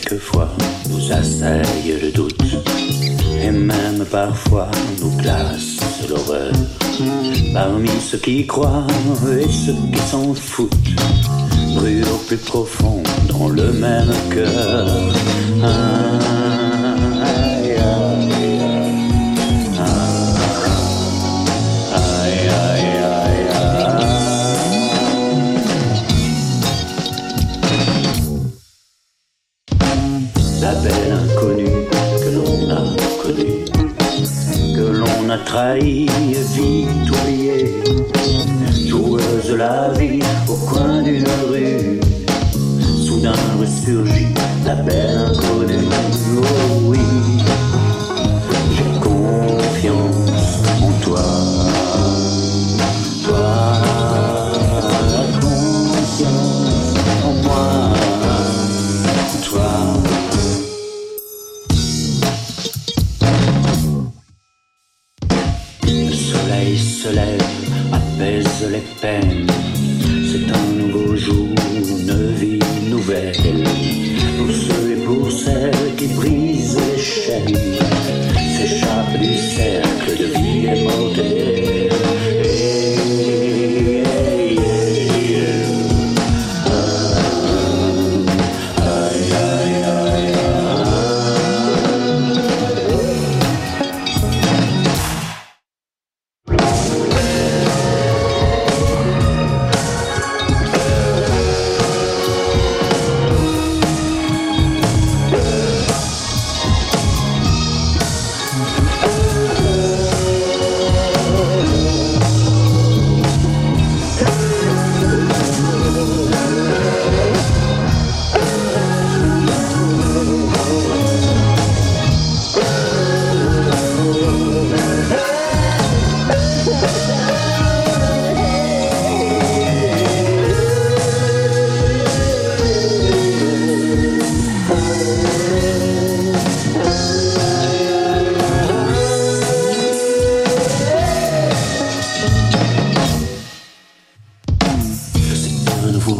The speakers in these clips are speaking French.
quelquefois nous assaille le doute, et même parfois nous glace l'horreur. Parmi ceux qui croient et ceux qui s'en foutent, brûle au plus profond dans le même cœur. La belle inconnue que l'on a connue, que l'on a trahi vite oubliée, joueuse la vie au coin d'une rue, soudain ressurgit la belle inconnue. Oh soleil se lève, apaise les peines. C'est un nouveau jour, une vie nouvelle. Pour ceux et pour celles qui brisent les chaînes, s'échappent du cercle de vie immortelle.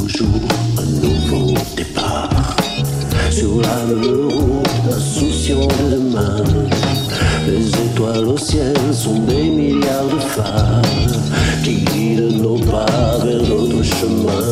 Nouveau jour, un nouveau départ. Sur la route, insouciant de demain. Les étoiles au ciel sont des milliards de phares qui guident nos pas vers notre chemin. Oh oui.